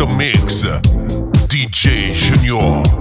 the mix, DJ Junior.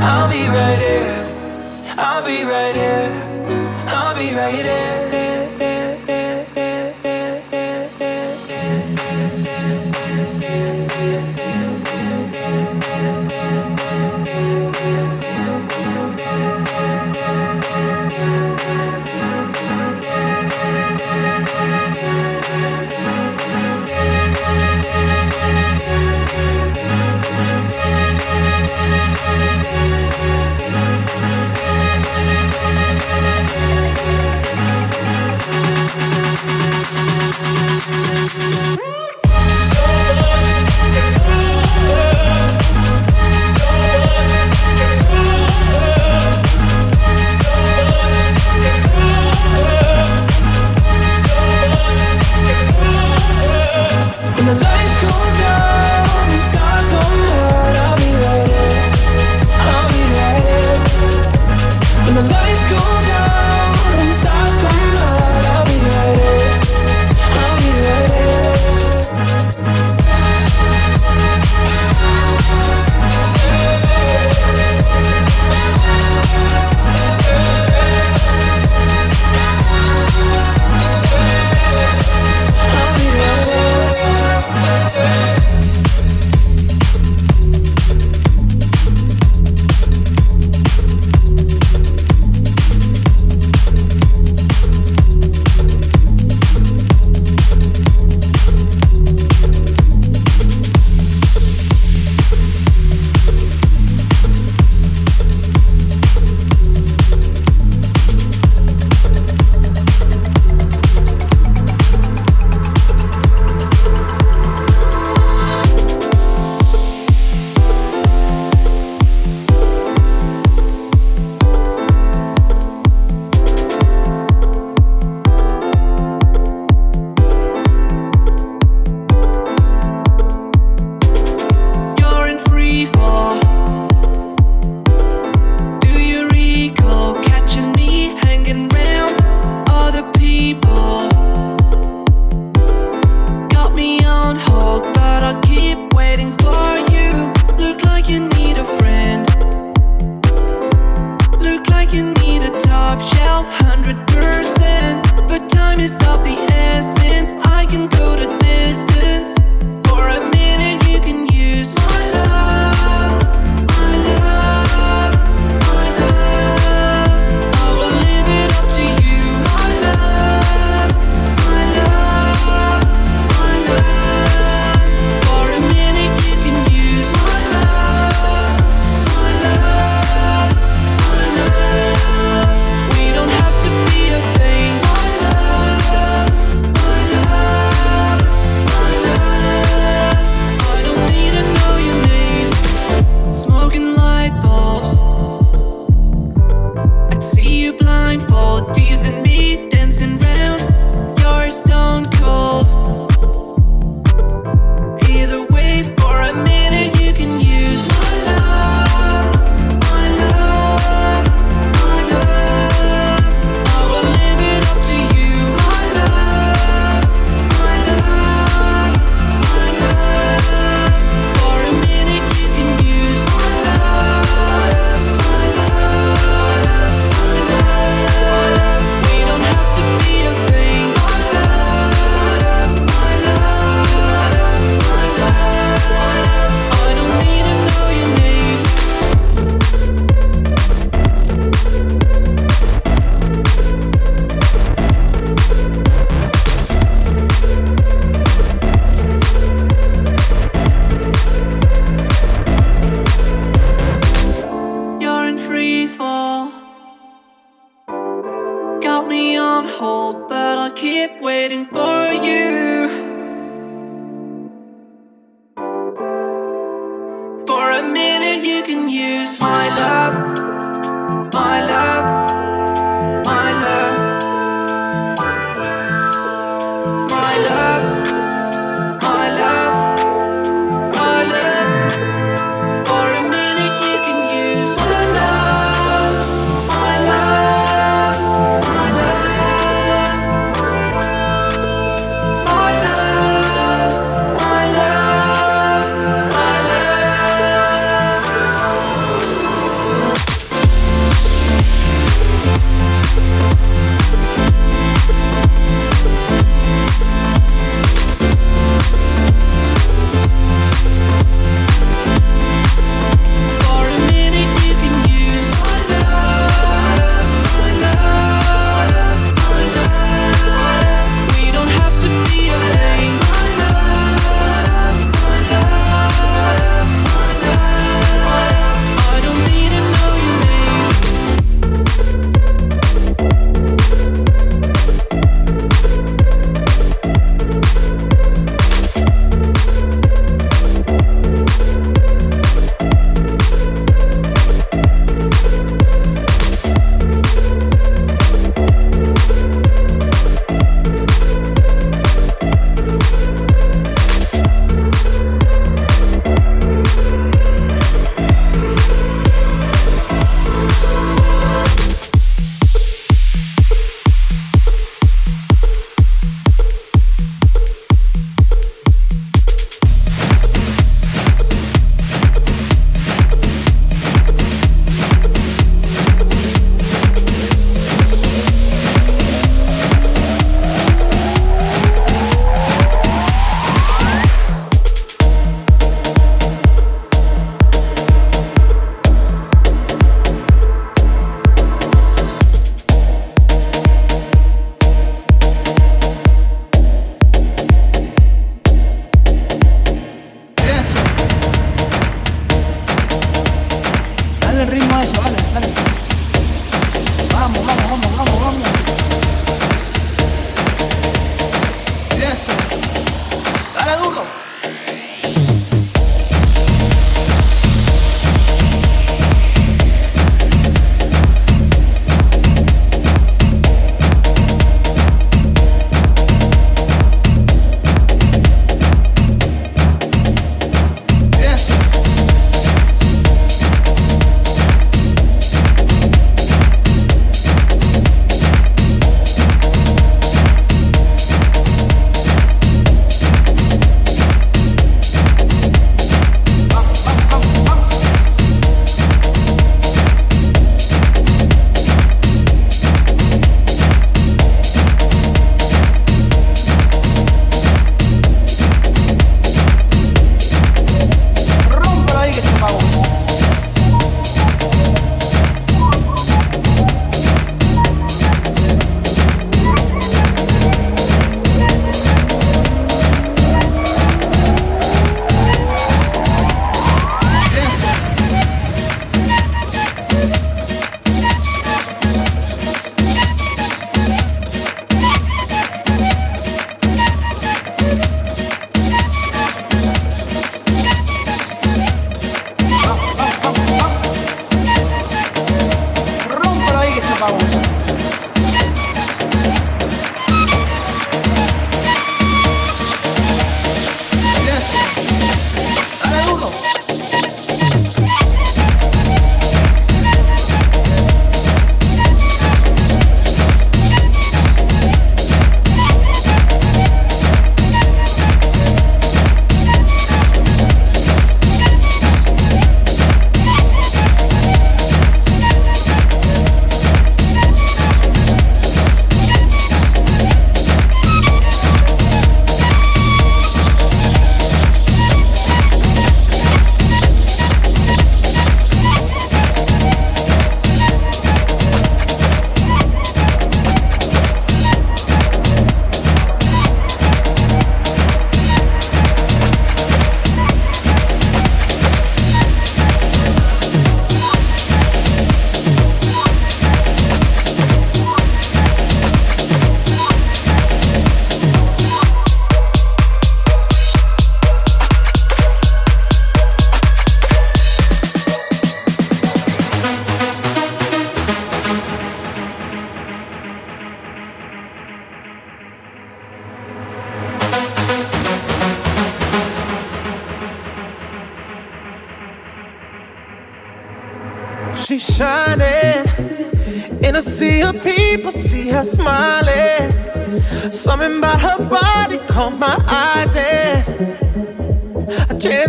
I'll be right here. I'll be right here. I'll be right here.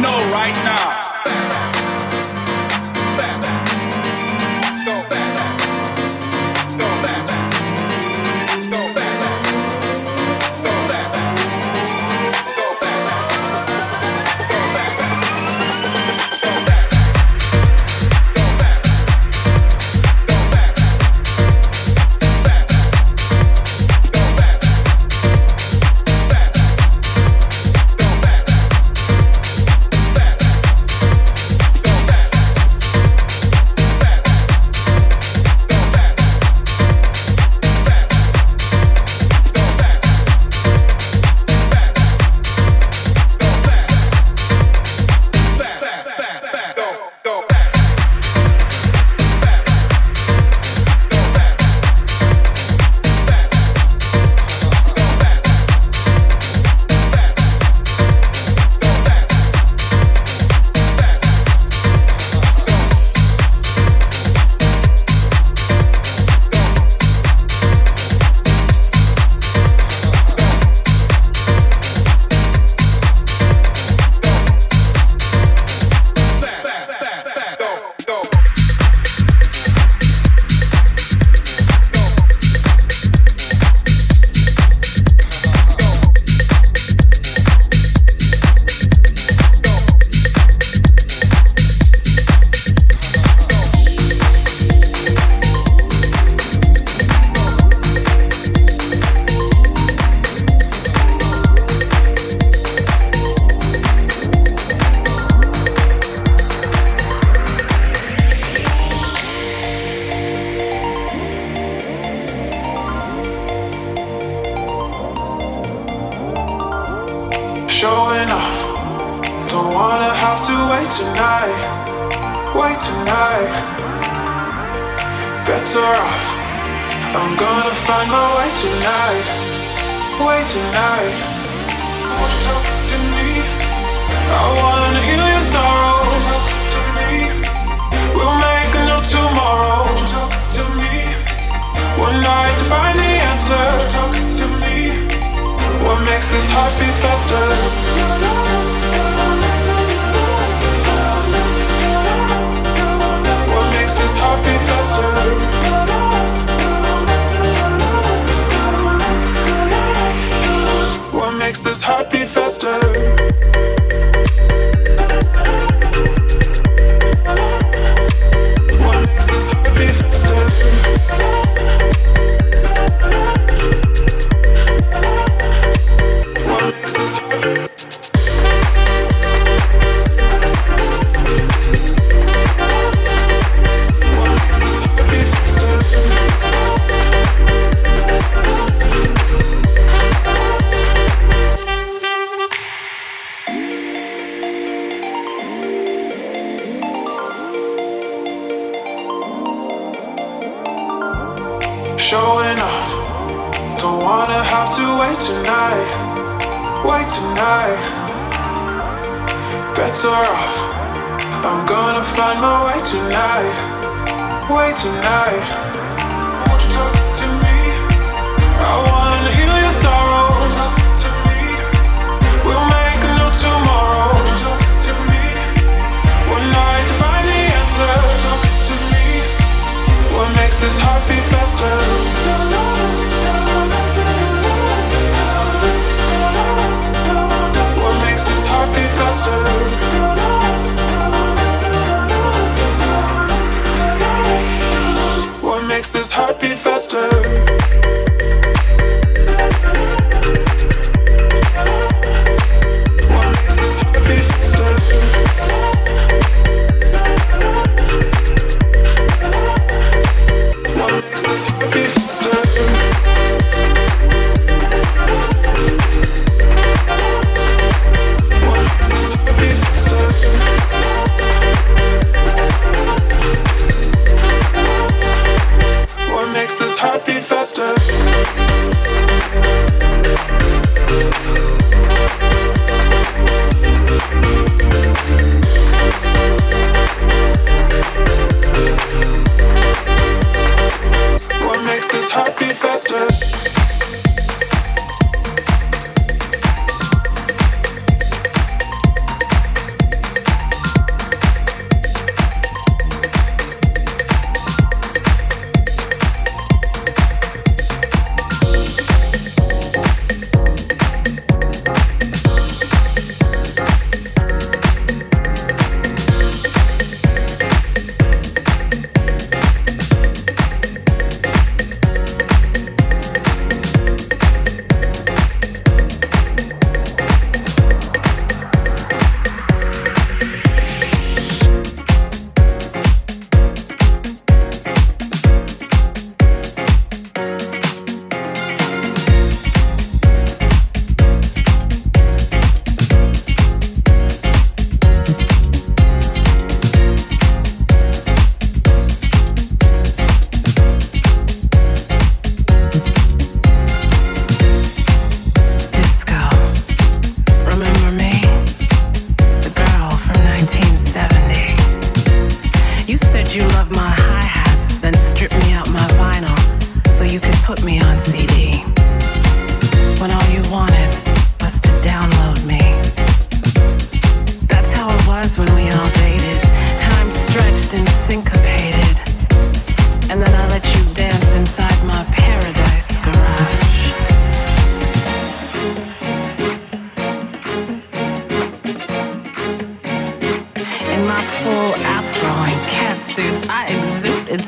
know right now.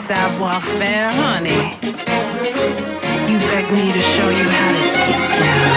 savoir-faire, honey. You beg me to show you how to get down.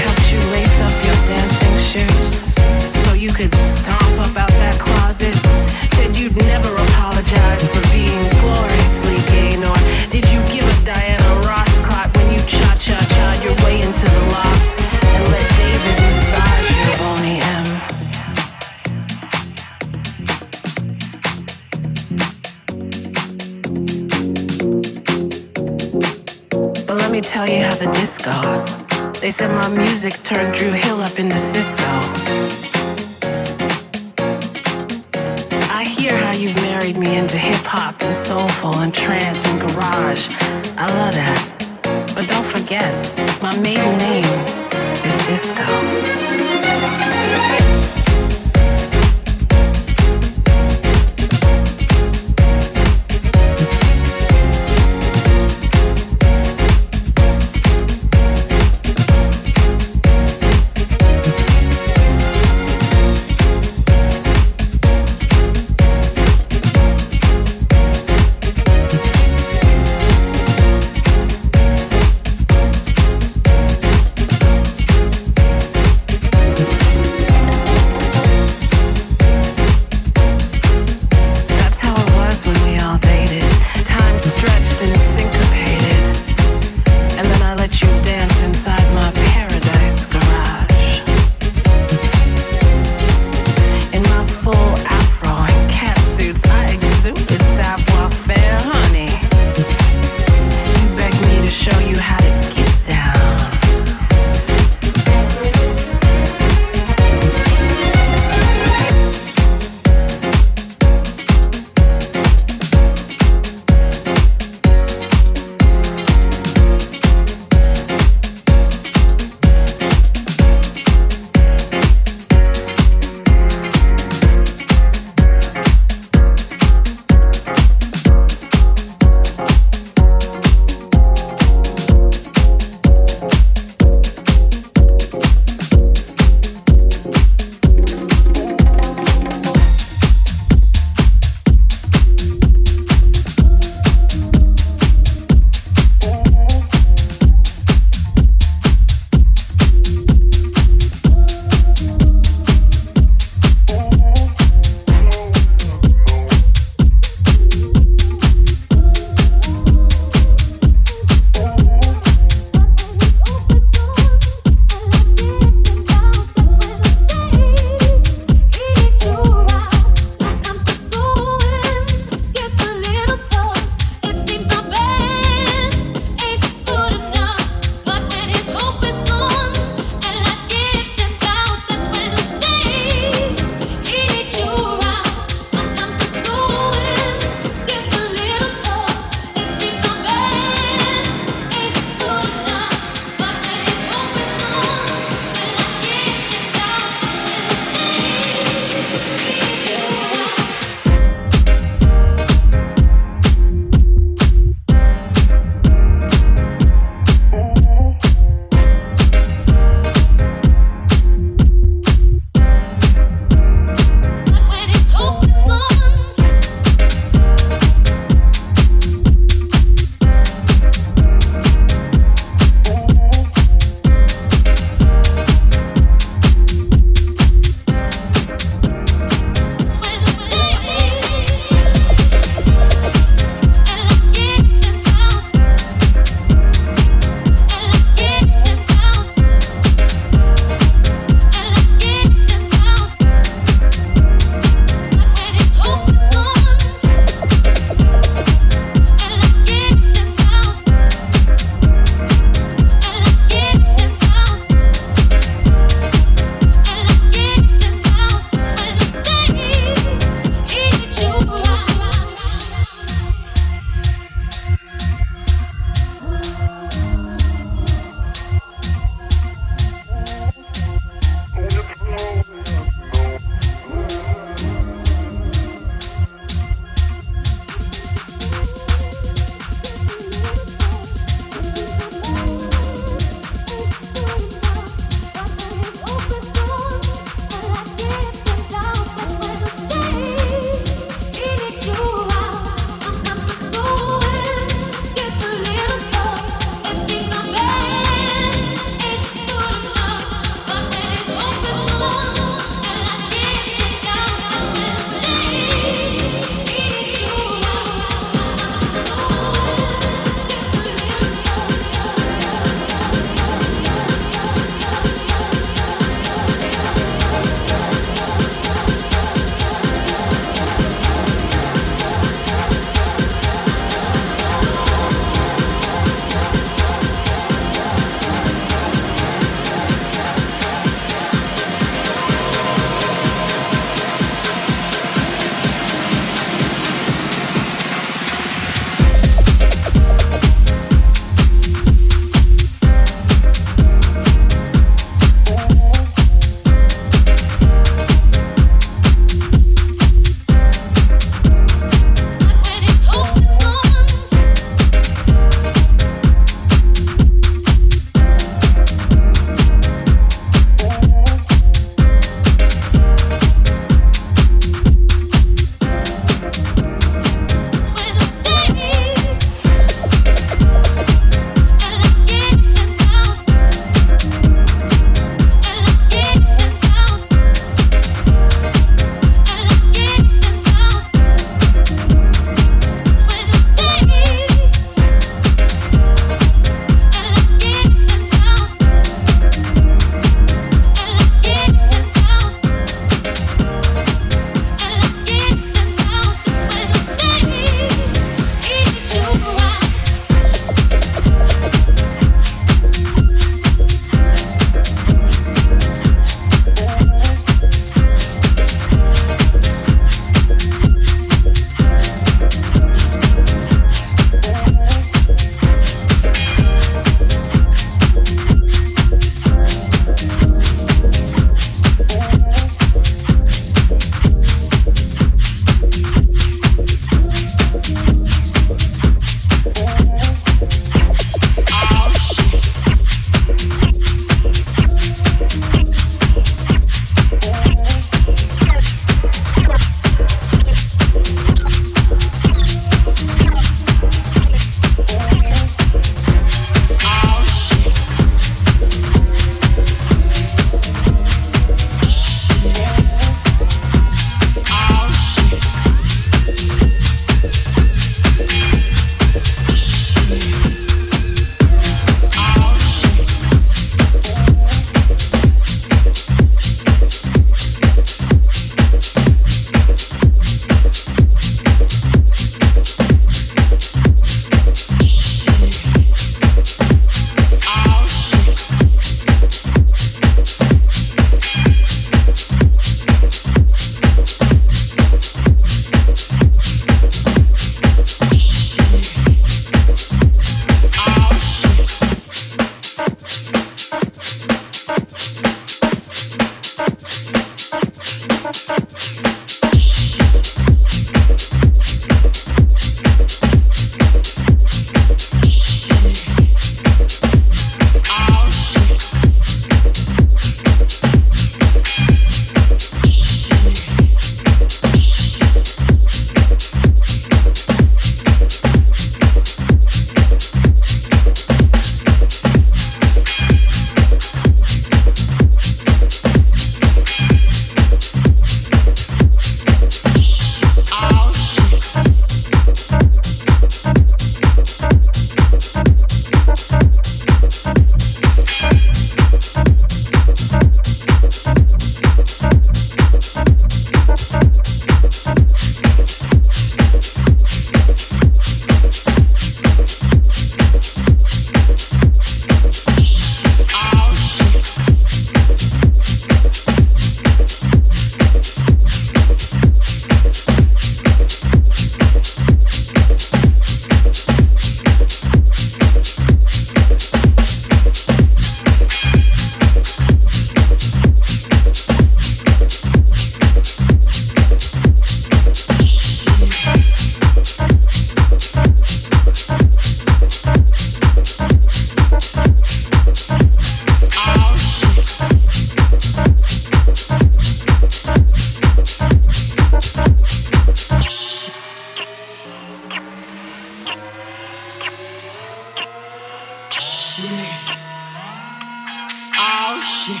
Shit.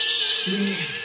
Shit.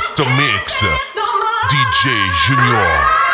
Master Mix. DJ Junior.